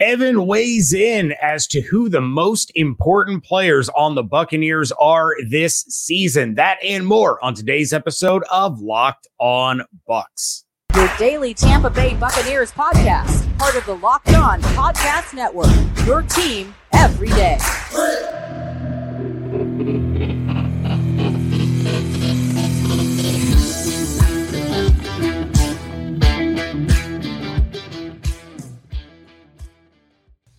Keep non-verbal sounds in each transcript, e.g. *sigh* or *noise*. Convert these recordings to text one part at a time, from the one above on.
Evan weighs in as to who the most important players on the Buccaneers are this season. That and more on today's episode of Locked On Bucs. Your daily Tampa Bay Buccaneers podcast, part of the Locked On Podcast Network. Your team every day.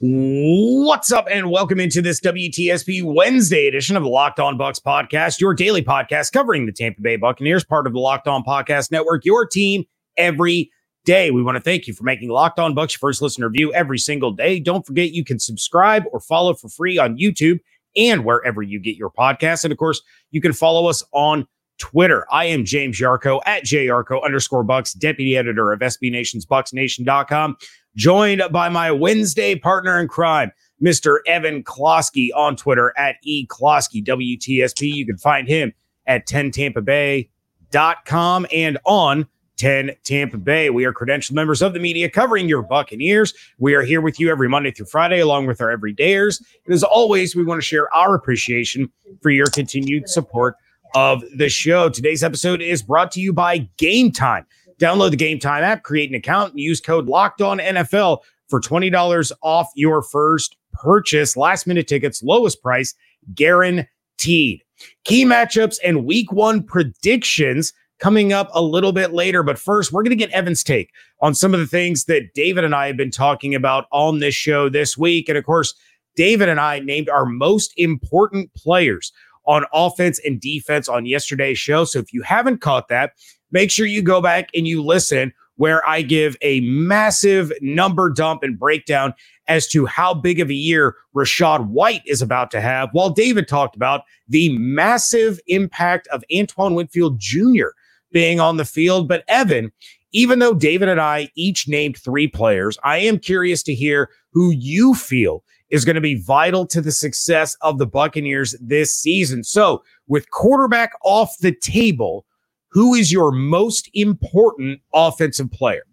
What's up, and welcome into this WTSP Wednesday edition of the Locked On Bucs podcast, your daily podcast covering the Tampa Bay Buccaneers, part of the Locked On Podcast Network, your team every day. We want to thank you for making Locked On Bucs your first listener view every single day. Don't forget you can subscribe or follow for free on YouTube and wherever you get your podcasts. And of course, you can follow us on Twitter. I am James Yarcho at JYarcho underscore bucs, deputy editor of SB Nation's BucsNation.com joined by my Wednesday partner in crime, Mr. Evan Klosky on Twitter at eklosky WTSP. You can find him at 10tampabay.com and on 10 Tampa Bay. We are credentialed members of the media covering your Buccaneers. We are here with you every Monday through Friday, along with our everydayers. And as always, we want to share our appreciation for your continued support of the show. Today's episode is brought to you by Game Time. Download the Game Time app, create an account, and use code Locked On NFL for twenty dollars off your first purchase. Last minute tickets, lowest price guaranteed. Key matchups and Week One predictions coming up a little bit later. But first, we're going to get Evan's take on some of the things that David and I have been talking about on this show this week. And of course, David and I named our most important players on offense and defense on yesterday's show. So if you haven't caught that, make sure you go back and you listen where I give a massive number dump and breakdown as to how big of a year Rachaad White is about to have, while David talked about the massive impact of Antoine Winfield Jr. being on the field. But Evan, even though David and I each named three players, I am curious to hear who you feel is going to be vital to the success of the Buccaneers this season. So, with quarterback off the table, who is your most important offensive player?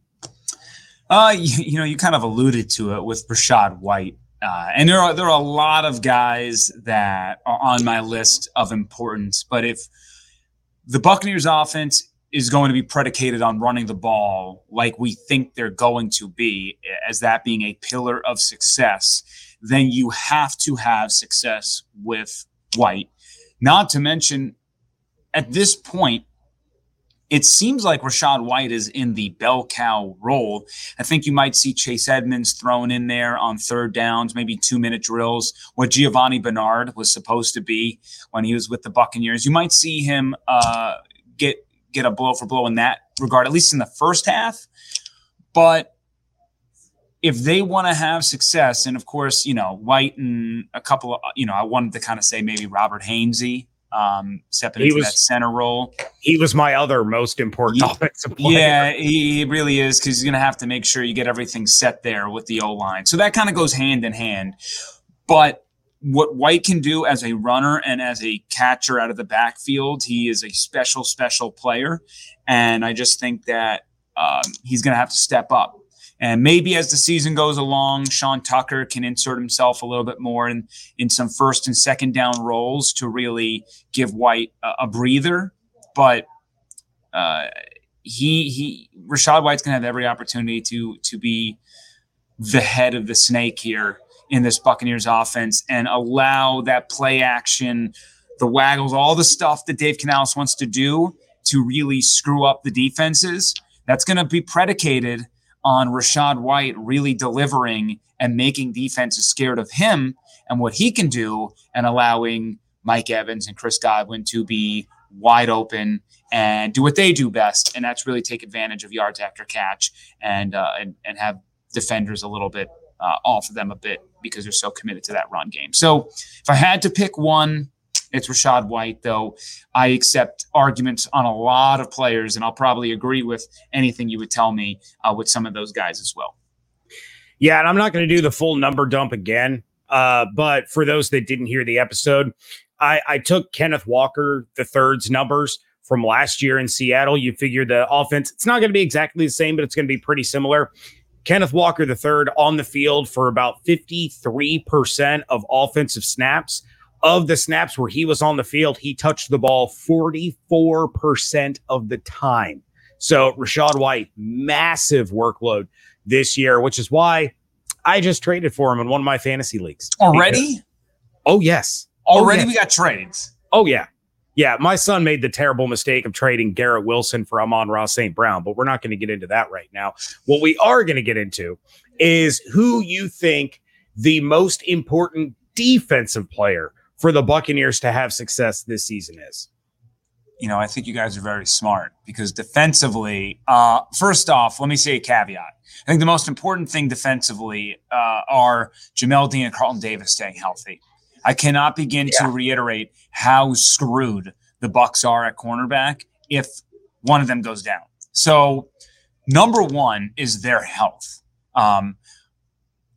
Uh, you, you know, you kind of alluded to it with Rachaad White. Uh, and there are there are a lot of guys that are on my list of importance. But if the Buccaneers offense is going to be predicated on running the ball like we think they're going to be, as that being a pillar of success, then you have to have success with White. Not to mention, at this point, it seems like Rachaad White is in the bell cow role. I think you might see Chase Edmonds thrown in there on third downs, maybe two minute drills, what Giovanni Bernard was supposed to be when he was with the Buccaneers. You might see him uh, get get a blow for blow in that regard, at least in the first half. But if they want to have success, and of course, you know, White and a couple of, you know, I wanted to kind of say maybe Robert Hainsey um, stepping he into was, that center role. He was my other most important yeah, offensive player. Yeah, he really is because he's going to have to make sure you get everything set there with the O line. So that kind of goes hand in hand. But what White can do as a runner and as a catcher out of the backfield, he is a special, special player. And I just think that um, he's going to have to step up. And maybe as the season goes along, Sean Tucker can insert himself a little bit more in, in some first and second down roles to really give White a, a breather. But uh, he he Rachaad White's gonna have every opportunity to to be the head of the snake here in this Buccaneers offense and allow that play action, the waggles, all the stuff that Dave Canales wants to do to really screw up the defenses. That's going to be predicated on Rachaad White really delivering and making defenses scared of him and what he can do and allowing Mike Evans and Chris Godwin to be wide open and do what they do best. And that's really take advantage of yards after catch and, uh, and, and have defenders a little bit uh, off of them a bit because they're so committed to that run game. So if I had to pick one, it's Rachaad White, though I accept arguments on a lot of players, and I'll probably agree with anything you would tell me uh, with some of those guys as well. Yeah, and I'm not going to do the full number dump again. Uh, but for those that didn't hear the episode, I, I took Kenneth Walker the third's numbers from last year in Seattle. You figure the offense, it's not going to be exactly the same, but it's going to be pretty similar. Kenneth Walker III on the field for about 53% of offensive snaps. Of the snaps where he was on the field, he touched the ball 44% of the time. So Rachaad White, massive workload this year, which is why I just traded for him in one of my fantasy leagues. Already? Because, oh, yes. Oh, Already oh, yes. we got trades. Oh, yeah. Yeah, my son made the terrible mistake of trading Garrett Wilson for Amon-Ra St. Brown, but we're not going to get into that right now. What we are going to get into is who you think the most important defensive player for the Buccaneers to have success this season is. You know, I think you guys are very smart because defensively, uh, first off, let me say a caveat. I think the most important thing defensively uh, are Jamel Dean and Carlton Davis staying healthy. I cannot begin yeah. to reiterate how screwed the Bucs are at cornerback if one of them goes down. So, number one is their health. Um,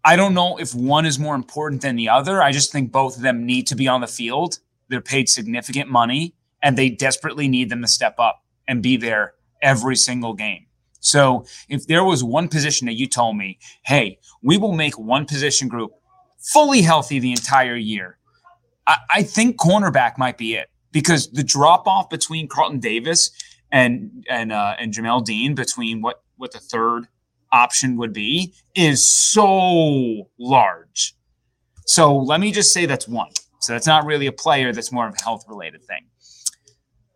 I don't know if one is more important than the other. I just think both of them need to be on the field. They're paid significant money, and they desperately need them to step up and be there every single game. So, if there was one position that you told me, hey, we will make one position group fully healthy the entire year, I, I think cornerback might be it because the drop off between Carlton Davis and and uh, and Jamel Dean between what what the third option would be is so large. So let me just say that's one. So that's not really a player. That's more of a health related thing.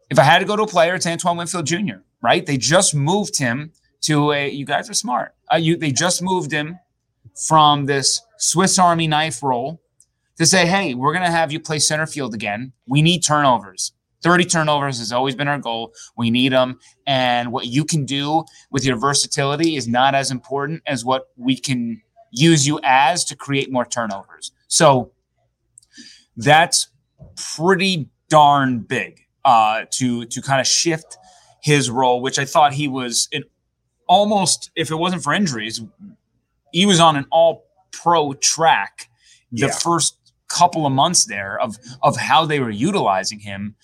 If I had to go to a player, it's Antoine Winfield Jr. Right? They just moved him to a. You guys are smart. Uh, you they just moved him from this Swiss Army knife role to say, hey, we're going to have you play center field again. We need turnovers. 30 turnovers has always been our goal. We need them. And what you can do with your versatility is not as important as what we can use you as to create more turnovers. So that's pretty darn big uh, to to kind of shift his role, which I thought he was in almost, if it wasn't for injuries, he was on an all pro track the yeah. first couple of months there of of how they were utilizing him.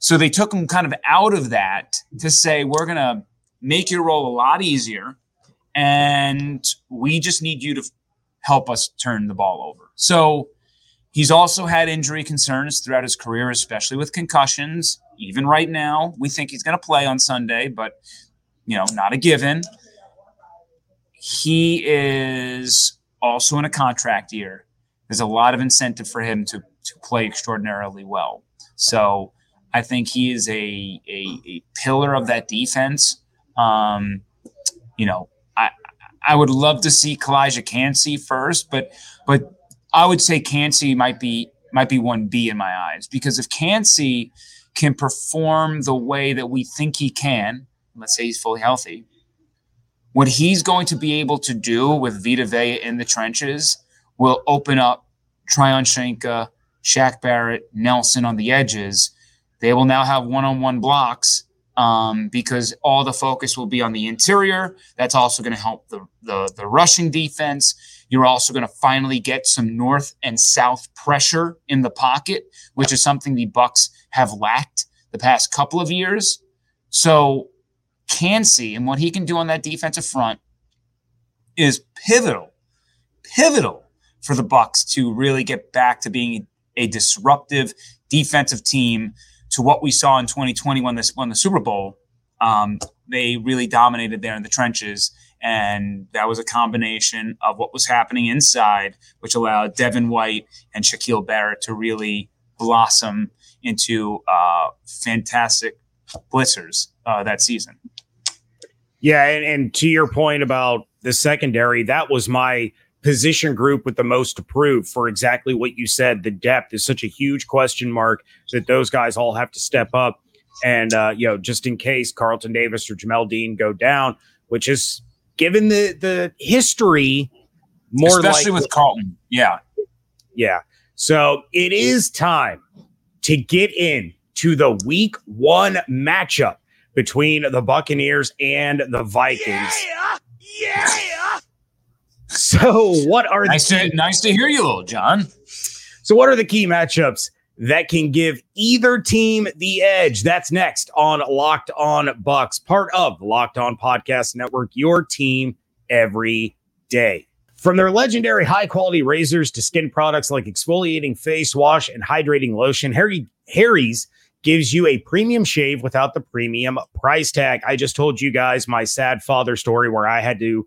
So they took him kind of out of that to say we're going to make your role a lot easier and we just need you to help us turn the ball over. So he's also had injury concerns throughout his career especially with concussions. Even right now, we think he's going to play on Sunday, but you know, not a given. He is also in a contract year there's a lot of incentive for him to to play extraordinarily well. So I think he is a a, a pillar of that defense. Um, you know, I I would love to see Calijah Kancey first, but but I would say Kancey might be might be one B in my eyes because if Kancey can perform the way that we think he can, let's say he's fully healthy, what he's going to be able to do with Vita Vea in the trenches will open up Tryon Shoyinka, Shaq Barrett, Nelson on the edges. They will now have one-on-one blocks um, because all the focus will be on the interior. That's also going to help the, the, the rushing defense. You're also going to finally get some north and south pressure in the pocket, which is something the Bucs have lacked the past couple of years. So Kancey and what he can do on that defensive front is pivotal, pivotal for the Bucs to really get back to being a disruptive defensive team to what we saw in 2020 when this won the Super Bowl. Um, they really dominated there in the trenches. And that was a combination of what was happening inside, which allowed Devin White and Shaquille Barrett to really blossom into uh, fantastic blitzers uh, that season. Yeah. And, and to your point about the secondary, that was my position group with the most to prove for exactly what you said. The depth is such a huge question mark that those guys all have to step up. And, uh, you know, just in case Carlton Davis or Jamel Dean go down, which is given the, the history more especially likely, with Carlton. Yeah. Yeah. So it is time to get in to the week one matchup between the Buccaneers and the Vikings. Yeah. Yeah. *laughs* So, what are nice the to, nice to hear you, little John? So, what are the key matchups that can give either team the edge? That's next on Locked On Bucs, part of the Locked On Podcast Network. Your team every day. From their legendary high quality razors to skin products like exfoliating face wash and hydrating lotion, Harry Harry's gives you a premium shave without the premium price tag. I just told you guys my sad father story where I had to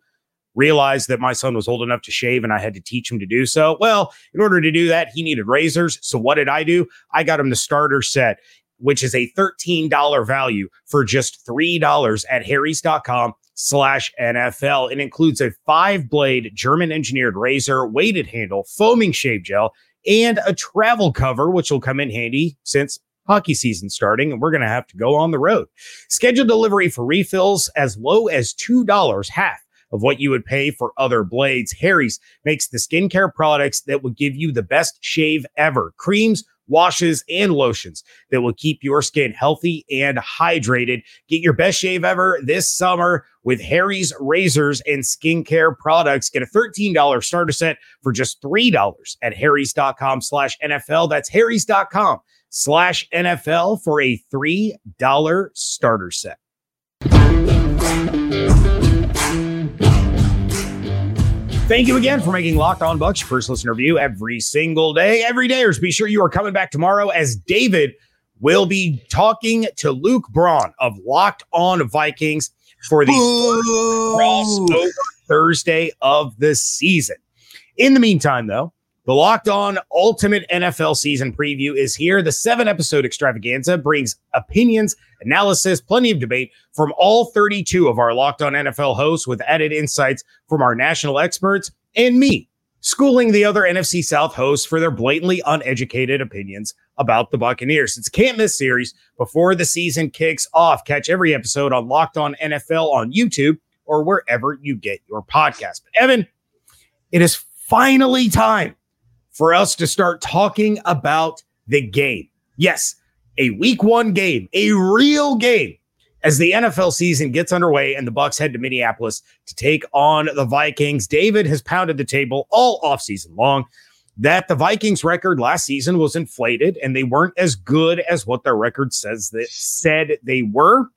realize that my son was old enough to shave and I had to teach him to do so. Well, in order to do that, he needed razors. So what did I do? I got him the starter set, which is a $13 value for just $3 at harrys.com slash NFL. It includes a five blade German engineered razor, weighted handle, foaming shave gel, and a travel cover, which will come in handy since hockey season starting and we're going to have to go on the road. Schedule delivery for refills as low as $2, half of what you would pay for other blades. Harry's makes the skincare products that will give you the best shave ever. Creams, washes, and lotions that will keep your skin healthy and hydrated. Get your best shave ever this summer with Harry's razors and skincare products. Get a $13 starter set for just $3 at harrys.com slash NFL. That's harrys.com slash NFL for a $3 starter set. Thank you again for making Locked On Bucs your first listener view every single day. Every day, or be sure you are coming back tomorrow as David will be talking to Luke Braun of Locked On Vikings for the crossover Thursday of the season. In the meantime, though, the Locked On Ultimate NFL Season Preview is here. The seven episode extravaganza brings opinions, analysis, plenty of debate from all 32 of our Locked On NFL hosts with added insights from our national experts and me, schooling the other NFC South hosts for their blatantly uneducated opinions about the Buccaneers. It's can't miss series before the season kicks off. Catch every episode on Locked On NFL on YouTube or wherever you get your podcast. But Evan, it is finally time for us to start talking about the game. Yes, a week one game, a real game as the NFL season gets underway and the Bucs head to Minneapolis to take on the Vikings. David has pounded the table all offseason long that the Vikings record last season was inflated and they weren't as good as what their record says that said they were.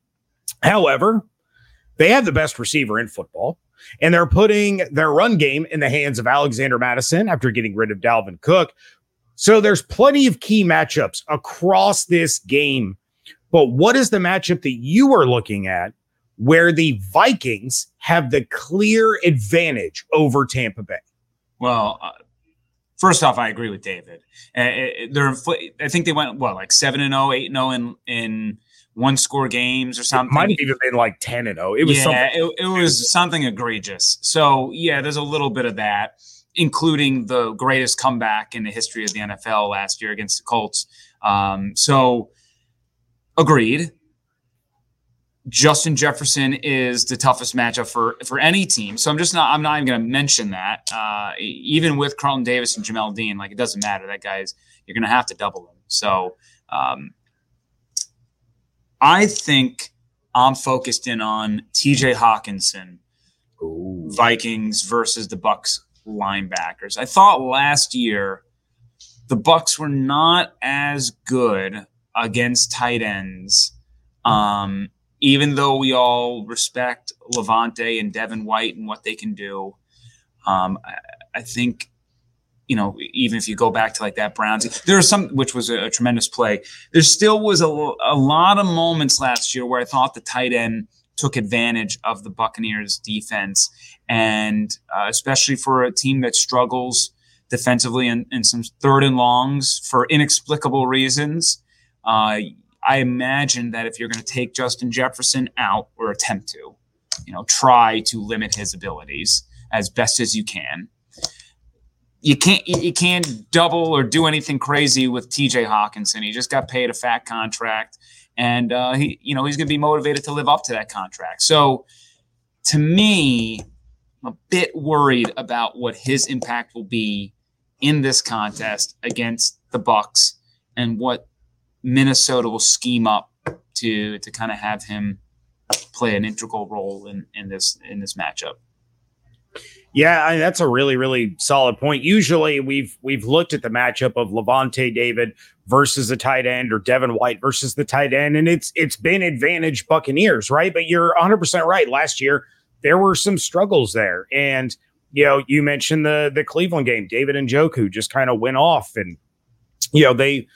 However, they have the best receiver in football and they're putting their run game in the hands of Alexander Mattison after getting rid of Dalvin Cook. So there's plenty of key matchups across this game. But what is the matchup that you are looking at where the Vikings have the clear advantage over Tampa Bay? Well, uh, first off, I agree with David. Uh, they're, I think they went what like seven and 0, 8 and 0 in in one score games or something. It might have even been like 10 and 0. It was yeah, it, it was something egregious. So, yeah, there's a little bit of that, including the greatest comeback in the history of the NFL last year against the Colts. Um, so, agreed. Justin Jefferson is the toughest matchup for for any team. So I'm just not I'm not even going to mention that. Uh, even with Carlton Davis and Jamel Dean, like it doesn't matter. That guy's you're going to have to double him. So um, I think I'm focused in on TJ Hockenson, Ooh. Vikings versus the Bucs linebackers. I thought last year the Bucs were not as good against tight ends. Um, even though we all respect Lavonte and Devin White and what they can do, um, I, I, think you know, even if you go back to like that Browns, there was some, which was a, a tremendous play. There still was a, a lot of moments last year where I thought the tight end took advantage of the Buccaneers defense. And uh, especially for a team that struggles defensively in, in some third and longs for inexplicable reasons, uh, I imagine that if you're going to take Justin Jefferson out or attempt to, you know, try to limit his abilities as best as you can you can't you can't double or do anything crazy with TJ Hockenson. He just got paid a fat contract, and uh, he you know he's going to be motivated to live up to that contract. So to me, I'm a bit worried about what his impact will be in this contest against the Bucs and what Minnesota will scheme up to to kind of have him play an integral role in in this in this matchup. Yeah, I that's a really, really solid point. Usually, we've we've looked at the matchup of Lavonte David versus the tight end or Devin White versus the tight end, and it's it's been advantage Buccaneers, right? But you're 100 percent right. Last year, there were some struggles there. And, you know, you mentioned the the Cleveland game, David Njoku just kind of went off and you know, they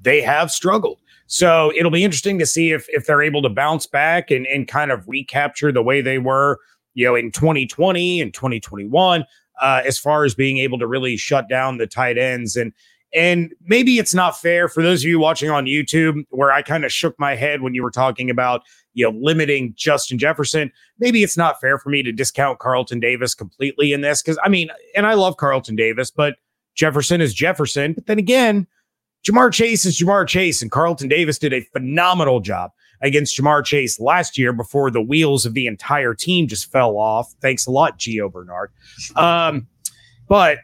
they have struggled. So it'll be interesting to see if if they're able to bounce back and, and kind of recapture the way they were, you know, in 2020 and 2021, uh, as far as being able to really shut down the tight ends. And and maybe it's not fair for those of you watching on YouTube, where I kind of shook my head when you were talking about, you know, limiting Justin Jefferson. Maybe it's not fair for me to discount Carlton Davis completely in this. Cause I mean, and I love Carlton Davis, but Jefferson is Jefferson. But then again, Ja'Marr Chase is Ja'Marr Chase, and Carlton Davis did a phenomenal job against Ja'Marr Chase last year before the wheels of the entire team just fell off. Thanks a lot, Gio Bernard. Um, but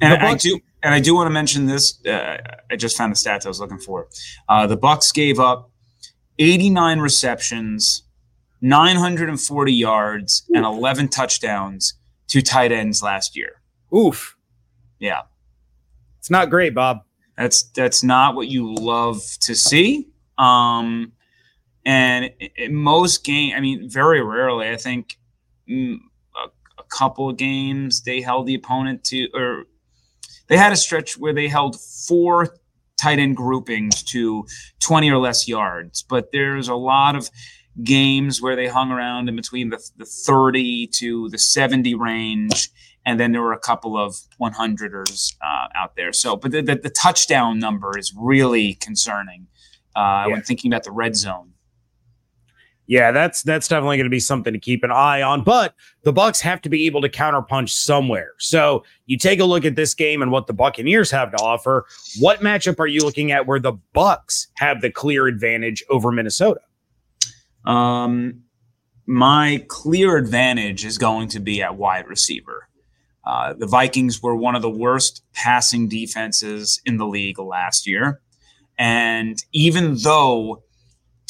and I do and I do want to mention this. Uh, I just found the stats I was looking for. Uh, the Bucs gave up 89 receptions, 940 yards, Oof. and 11 touchdowns to tight ends last year. Oof. Yeah. It's not great, Bob. That's that's not what you love to see. Um, and most game, I mean, very rarely, I think mm, a, a couple of games they held the opponent to, or they had a stretch where they held four tight end groupings to 20 or less yards, but there's a lot of games where they hung around in between the, the 30 to the 70 range and then there were a couple of 100ers uh, out there. So, but the, the, the, touchdown number is really concerning uh, yeah. when thinking about the red zone. Yeah, that's that's definitely going to be something to keep an eye on. But the Bucs have to be able to counterpunch somewhere. So you take a look at this game and what the Buccaneers have to offer. What matchup are you looking at where the Bucs have the clear advantage over Minnesota? Um, my clear advantage is going to be at wide receiver. Uh, the Vikings were one of the worst passing defenses in the league last year. And even though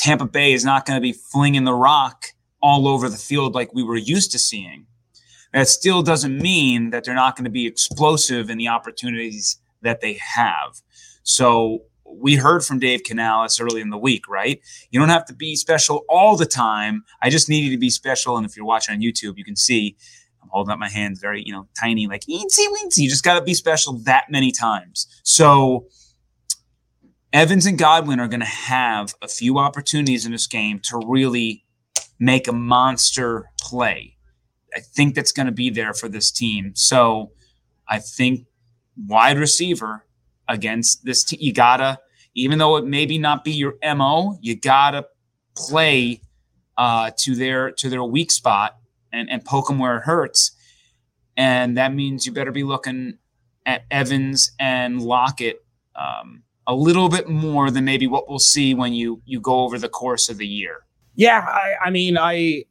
Tampa Bay is not going to be flinging the rock all over the field like we were used to seeing, that still doesn't mean that they're not going to be explosive in the opportunities that they have. So we heard from Dave Canales early in the week, right? You don't have to be special all the time. I just need you to be special. And if you're watching on YouTube, you can see I'm holding up my hands very, you know, tiny, like eensy weensy. You just got to be special that many times. So Evans and Godwin are going to have a few opportunities in this game to really make a monster play. I think that's going to be there for this team. So I think wide receiver against this team, you gotta, even though it maybe not be your mo, you gotta play uh, to their to their weak spot and, and poke them where it hurts. And that means you better be looking at Evans and Lockett um, a little bit more than maybe what we'll see when you you go over the course of the year. Yeah, I, I, mean, I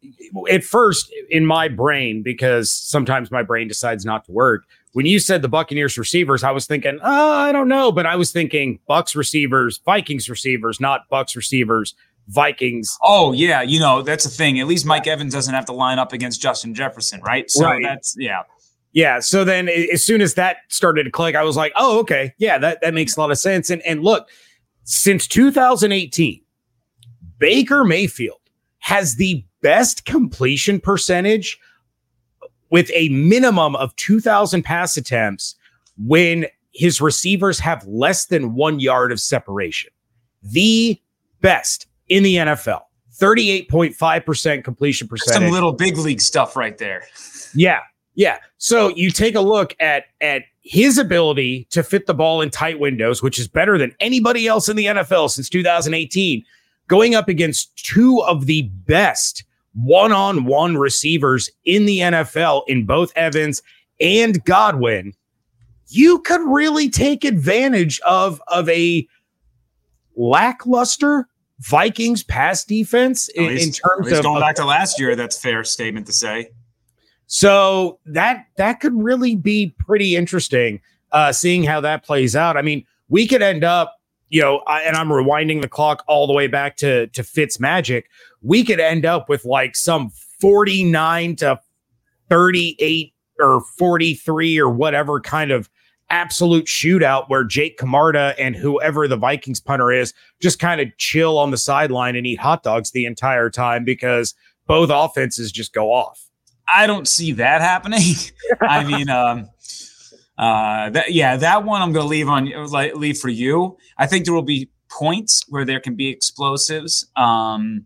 at first in my brain because sometimes my brain decides not to work. When you said the Buccaneers receivers, I was thinking, oh, I don't know, but I was thinking Bucs receivers, Vikings receivers, not Bucs receivers, Vikings. Oh yeah, you know that's the thing. At least Mike Evans doesn't have to line up against Justin Jefferson, right? So right. that's yeah. Yeah. So then as soon as that started to click, I was like, oh, okay. Yeah, that, that makes a lot of sense. And and look, since 2018, Baker Mayfield has the best completion percentage with a minimum of 2,000 pass attempts when his receivers have less than one yard of separation. The best in the NFL. 38.5% completion percentage. Some little big league stuff right there. Yeah. Yeah. So you take a look at at his ability to fit the ball in tight windows, which is better than anybody else in the NFL since 2018, going up against two of the best one-on-one receivers in the NFL in both Evans and Godwin. You could really take advantage of of a lackluster Vikings pass defense in, in terms of going back to last year. That's fair statement to say. So that that could really be pretty interesting, uh, seeing how that plays out. I mean, we could end up, you know, I, and I'm rewinding the clock all the way back to to Fitz Magic. We could end up with like some 49 to 38 or 43 or whatever kind of absolute shootout where Jake Camarda and whoever the Vikings punter is just kind of chill on the sideline and eat hot dogs the entire time because both offenses just go off. I don't see that happening. *laughs* I mean, um, uh, that yeah, that one I'm going to leave on leave for you. I think there will be points where there can be explosives. Um,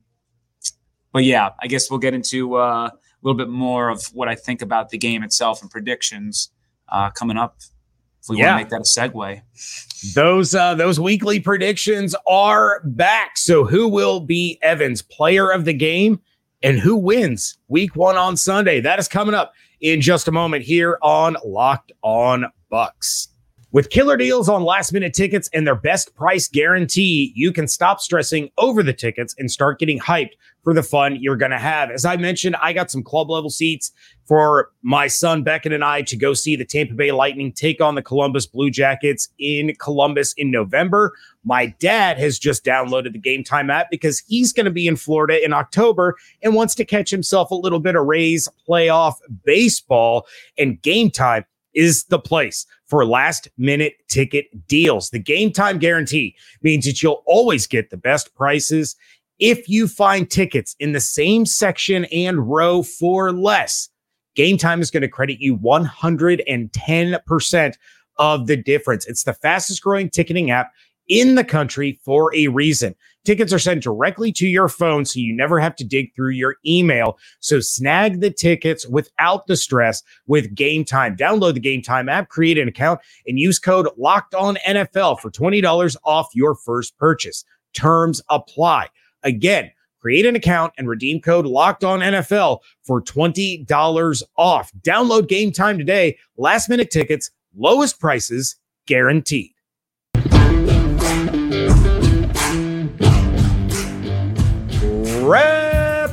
but yeah, I guess we'll get into uh, a little bit more of what I think about the game itself and predictions uh, coming up. If we yeah. want to make that a segue. Those uh, those weekly predictions are back. So who will be Evan's player of the game and who wins week one on Sunday? That is coming up in just a moment here on Locked On Bucs. With killer deals on last minute tickets and their best price guarantee, you can stop stressing over the tickets and start getting hyped for the fun you're going to have. As I mentioned, I got some club level seats for my son Beckett and I to go see the Tampa Bay Lightning take on the Columbus Blue Jackets in Columbus in November. My dad has just downloaded the Game Time app because he's going to be in Florida in October and wants to catch himself a little bit of Rays playoff baseball and Game Time is the place for last minute ticket deals. The game time guarantee means that you'll always get the best prices if you find tickets in the same section and row for less. Game time is going to credit you 110% of the difference. It's the fastest growing ticketing app in the country for a reason. Tickets are sent directly to your phone, so you never have to dig through your email. So snag the tickets without the stress with Game Time. Download the Game Time app, create an account, and use code Locked On NFL for twenty dollars off your first purchase. Terms apply. Again. Create an account and redeem code locked on NFL for $20 off. Download game time today. Last minute tickets, lowest prices guaranteed.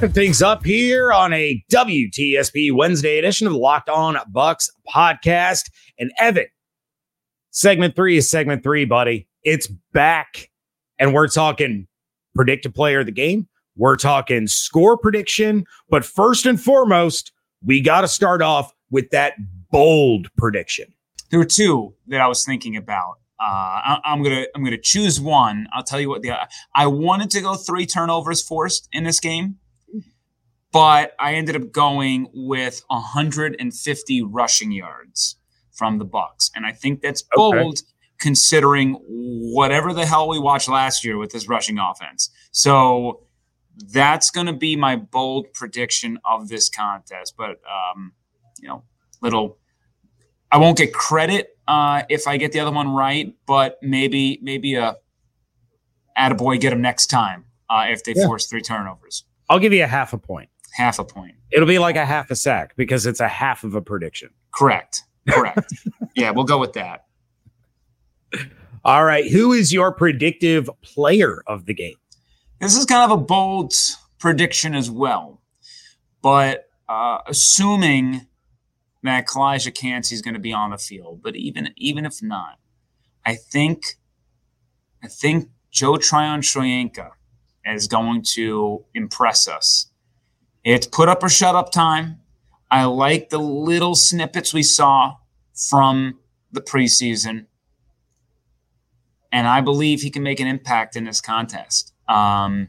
Wrapping things up here on a WTSP Wednesday edition of the Locked On Bucs podcast. And Evan, segment three is segment three, buddy. It's back. And we're talking predicted player of the game. We're talking score prediction. But first and foremost, we got to start off with that bold prediction. There were two that I was thinking about. Uh, I, am gonna I'm gonna choose one. I'll tell you what the I wanted to go three turnovers forced in this game, but I ended up going with 150 rushing yards from the Bucs, and I think that's bold okay. considering whatever the hell we watched last year with this rushing offense. So that's going to be my bold prediction of this contest. But um, you know, little I won't get credit uh, if I get the other one right, but maybe maybe a attaboy get them next time uh, if they yeah. force three turnovers. I'll give you a half a point. Half a point. It'll be like a half a sack because it's a half of a prediction. Correct. Correct. *laughs* yeah, we'll go with that. All right. Who is your predictive player of the game? This is kind of a bold prediction as well, but uh, assuming that Calijah Kancey is going to be on the field. But even even if not, I think I think Joe Tryon-Shoyinka is going to impress us. It's put up or shut up time. I like the little snippets we saw from the preseason. And I believe he can make an impact in this contest. Um,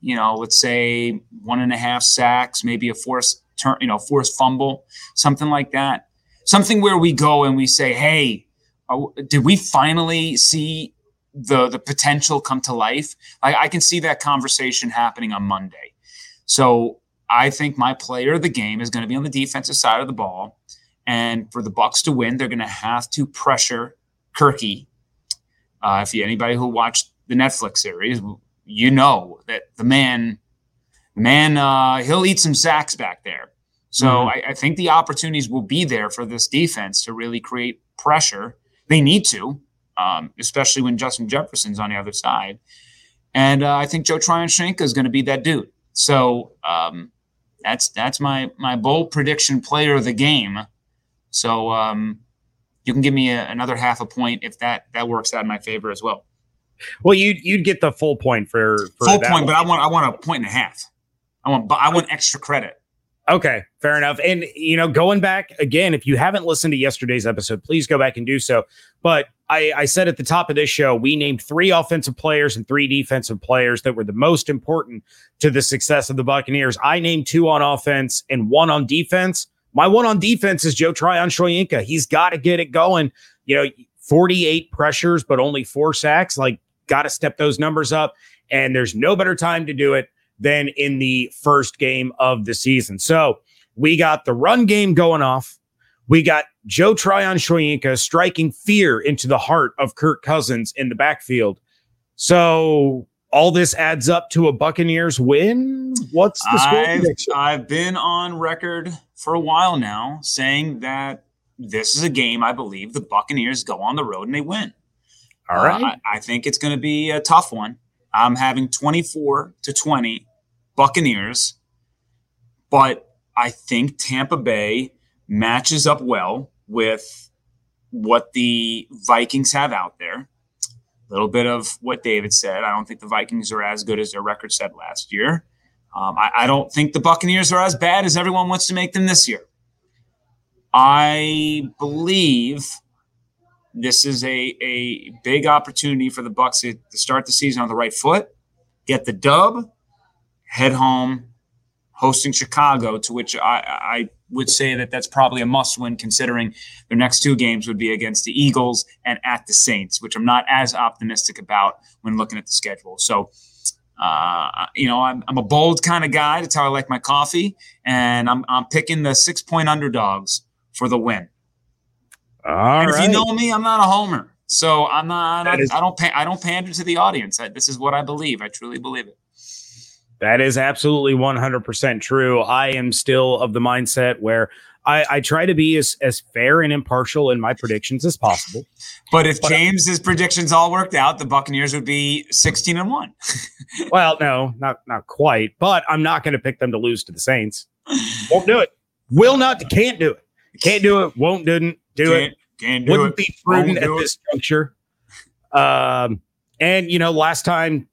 you know, let's say one and a half sacks, maybe a forced turn, you know, forced fumble, something like that. Something where we go and we say, "Hey, uh, did we finally see the the potential come to life?" I, I can see that conversation happening on Monday. So I think my player of the game is going to be on the defensive side of the ball, and for the Bucs to win, they're going to have to pressure Kirky. Uh, if you anybody who watched the Netflix series, you know that the man man, uh, he'll eat some sacks back there. So mm-hmm. I, I, think the opportunities will be there for this defense to really create pressure. They need to, um, especially when Justin Jefferson's on the other side. And uh, I think Joe Tryon-Shoyinka is going to be that dude. So um, that's that's my my bold prediction player of the game. So um, you can give me a, another half a point if that that works out in my favor as well. Well, you you'd get the full point for, for full point, one. but I want I want a point and a half. I want I want extra credit. Okay, fair enough. And you know, going back again, if you haven't listened to yesterday's episode, please go back and do so. But I, I said at the top of this show, we named three offensive players and three defensive players that were the most important to the success of the Buccaneers. I named two on offense and one on defense. My one on defense is Joe Tryon Shoyinka. He's got to get it going. You know, 48 pressures, but only four sacks. Like, got to step those numbers up. And there's no better time to do it than in the first game of the season. So we got the run game going off. We got Joe Tryon Shoyinka striking fear into the heart of Kirk Cousins in the backfield. So all this adds up to a Buccaneers win. What's the score I've. I've been on record for a while now saying that this is a game I believe the Buccaneers go on the road and they win. All right. Uh, I, I think it's going to be a tough one. I'm having 24 to 20 Buccaneers, but I think Tampa Bay matches up well with what the Vikings have out there. A little bit of what David said. I don't think the Vikings are as good as their record said last year. Um, I, I don't think the Buccaneers are as bad as everyone wants to make them this year. I believe this is a, a big opportunity for the Bucs to, start the season on the right foot, get the dub, head home, hosting Chicago, to which I, I would say that that's probably a must win considering their next two games would be against the Eagles and at the Saints, which I'm not as optimistic about when looking at the schedule. So, uh, you know, I'm, I'm a bold kind of guy. That's how I like my coffee. And I'm, I'm picking the six point underdogs for the win. All and right. if you know me, I'm not a homer. So I'm not. I, is, I don't. I don't pander to the audience. I, this is what I believe. I truly believe it. That is absolutely 100% true. I am still of the mindset where I, I, try to be as, as fair and impartial in my predictions as possible. But if but, James's predictions all worked out, the Buccaneers would be 16 and 1. *laughs* well, no, not not quite, but I'm not going to pick them to lose to the Saints. Won't do it. Will not can't do it. Can't do it. Won't didn't do can't, it. Can't do Wouldn't it. be prudent at this juncture. Um and you know, last time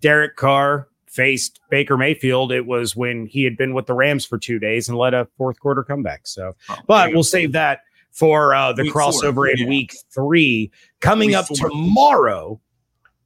Derek Carr faced Baker Mayfield, it was when he had been with the Rams for two days and led a fourth quarter comeback. So, oh, but we'll save that for uh, the week crossover four. in yeah. week three coming week up four. tomorrow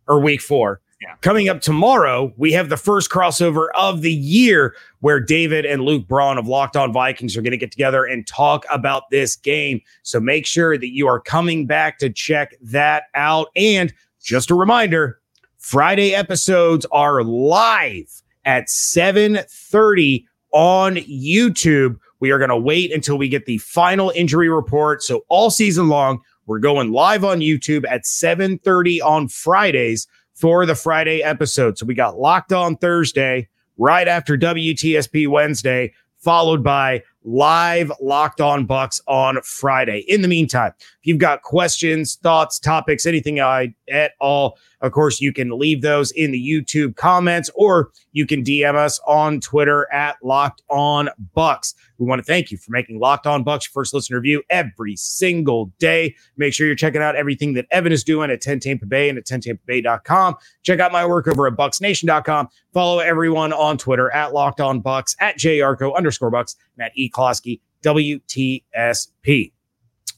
or week four. Coming up tomorrow, we have the first crossover of the year where David and Luke Braun of Locked On Vikings are going to get together and talk about this game. So make sure that you are coming back to check that out. And just a reminder, Friday episodes are live at 7:30 on YouTube. We are going to wait until we get the final injury report. So all season long, we're going live on YouTube at 7:30 on Fridays for the Friday episode. So we got locked on Thursday, right after WTSP Wednesday, followed by live locked on bucs on Friday. In the meantime, if you've got questions, thoughts, topics, anything I at all, of course, you can leave those in the YouTube comments or you can DM us on Twitter at Locked On Bucs. We want to thank you for making Locked On Bucs your first listener review every single day. Make sure you're checking out everything that Evan is doing at 10 Tampa Bay and at 10tampabay.com. Check out my work over at bucsnation.com. Follow everyone on Twitter at Locked On Bucs, at jarco underscore bucs, at E. Klosky, WTSP.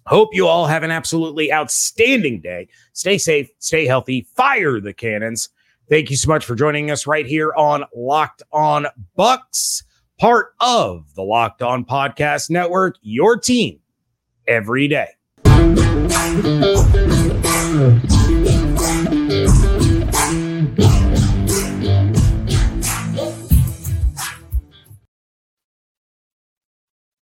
Hope you all have an absolutely outstanding day. Stay safe, stay healthy, fire the cannons. Thank you so much for joining us right here on Locked On Bucs, part of the Locked On Podcast Network, your team every day.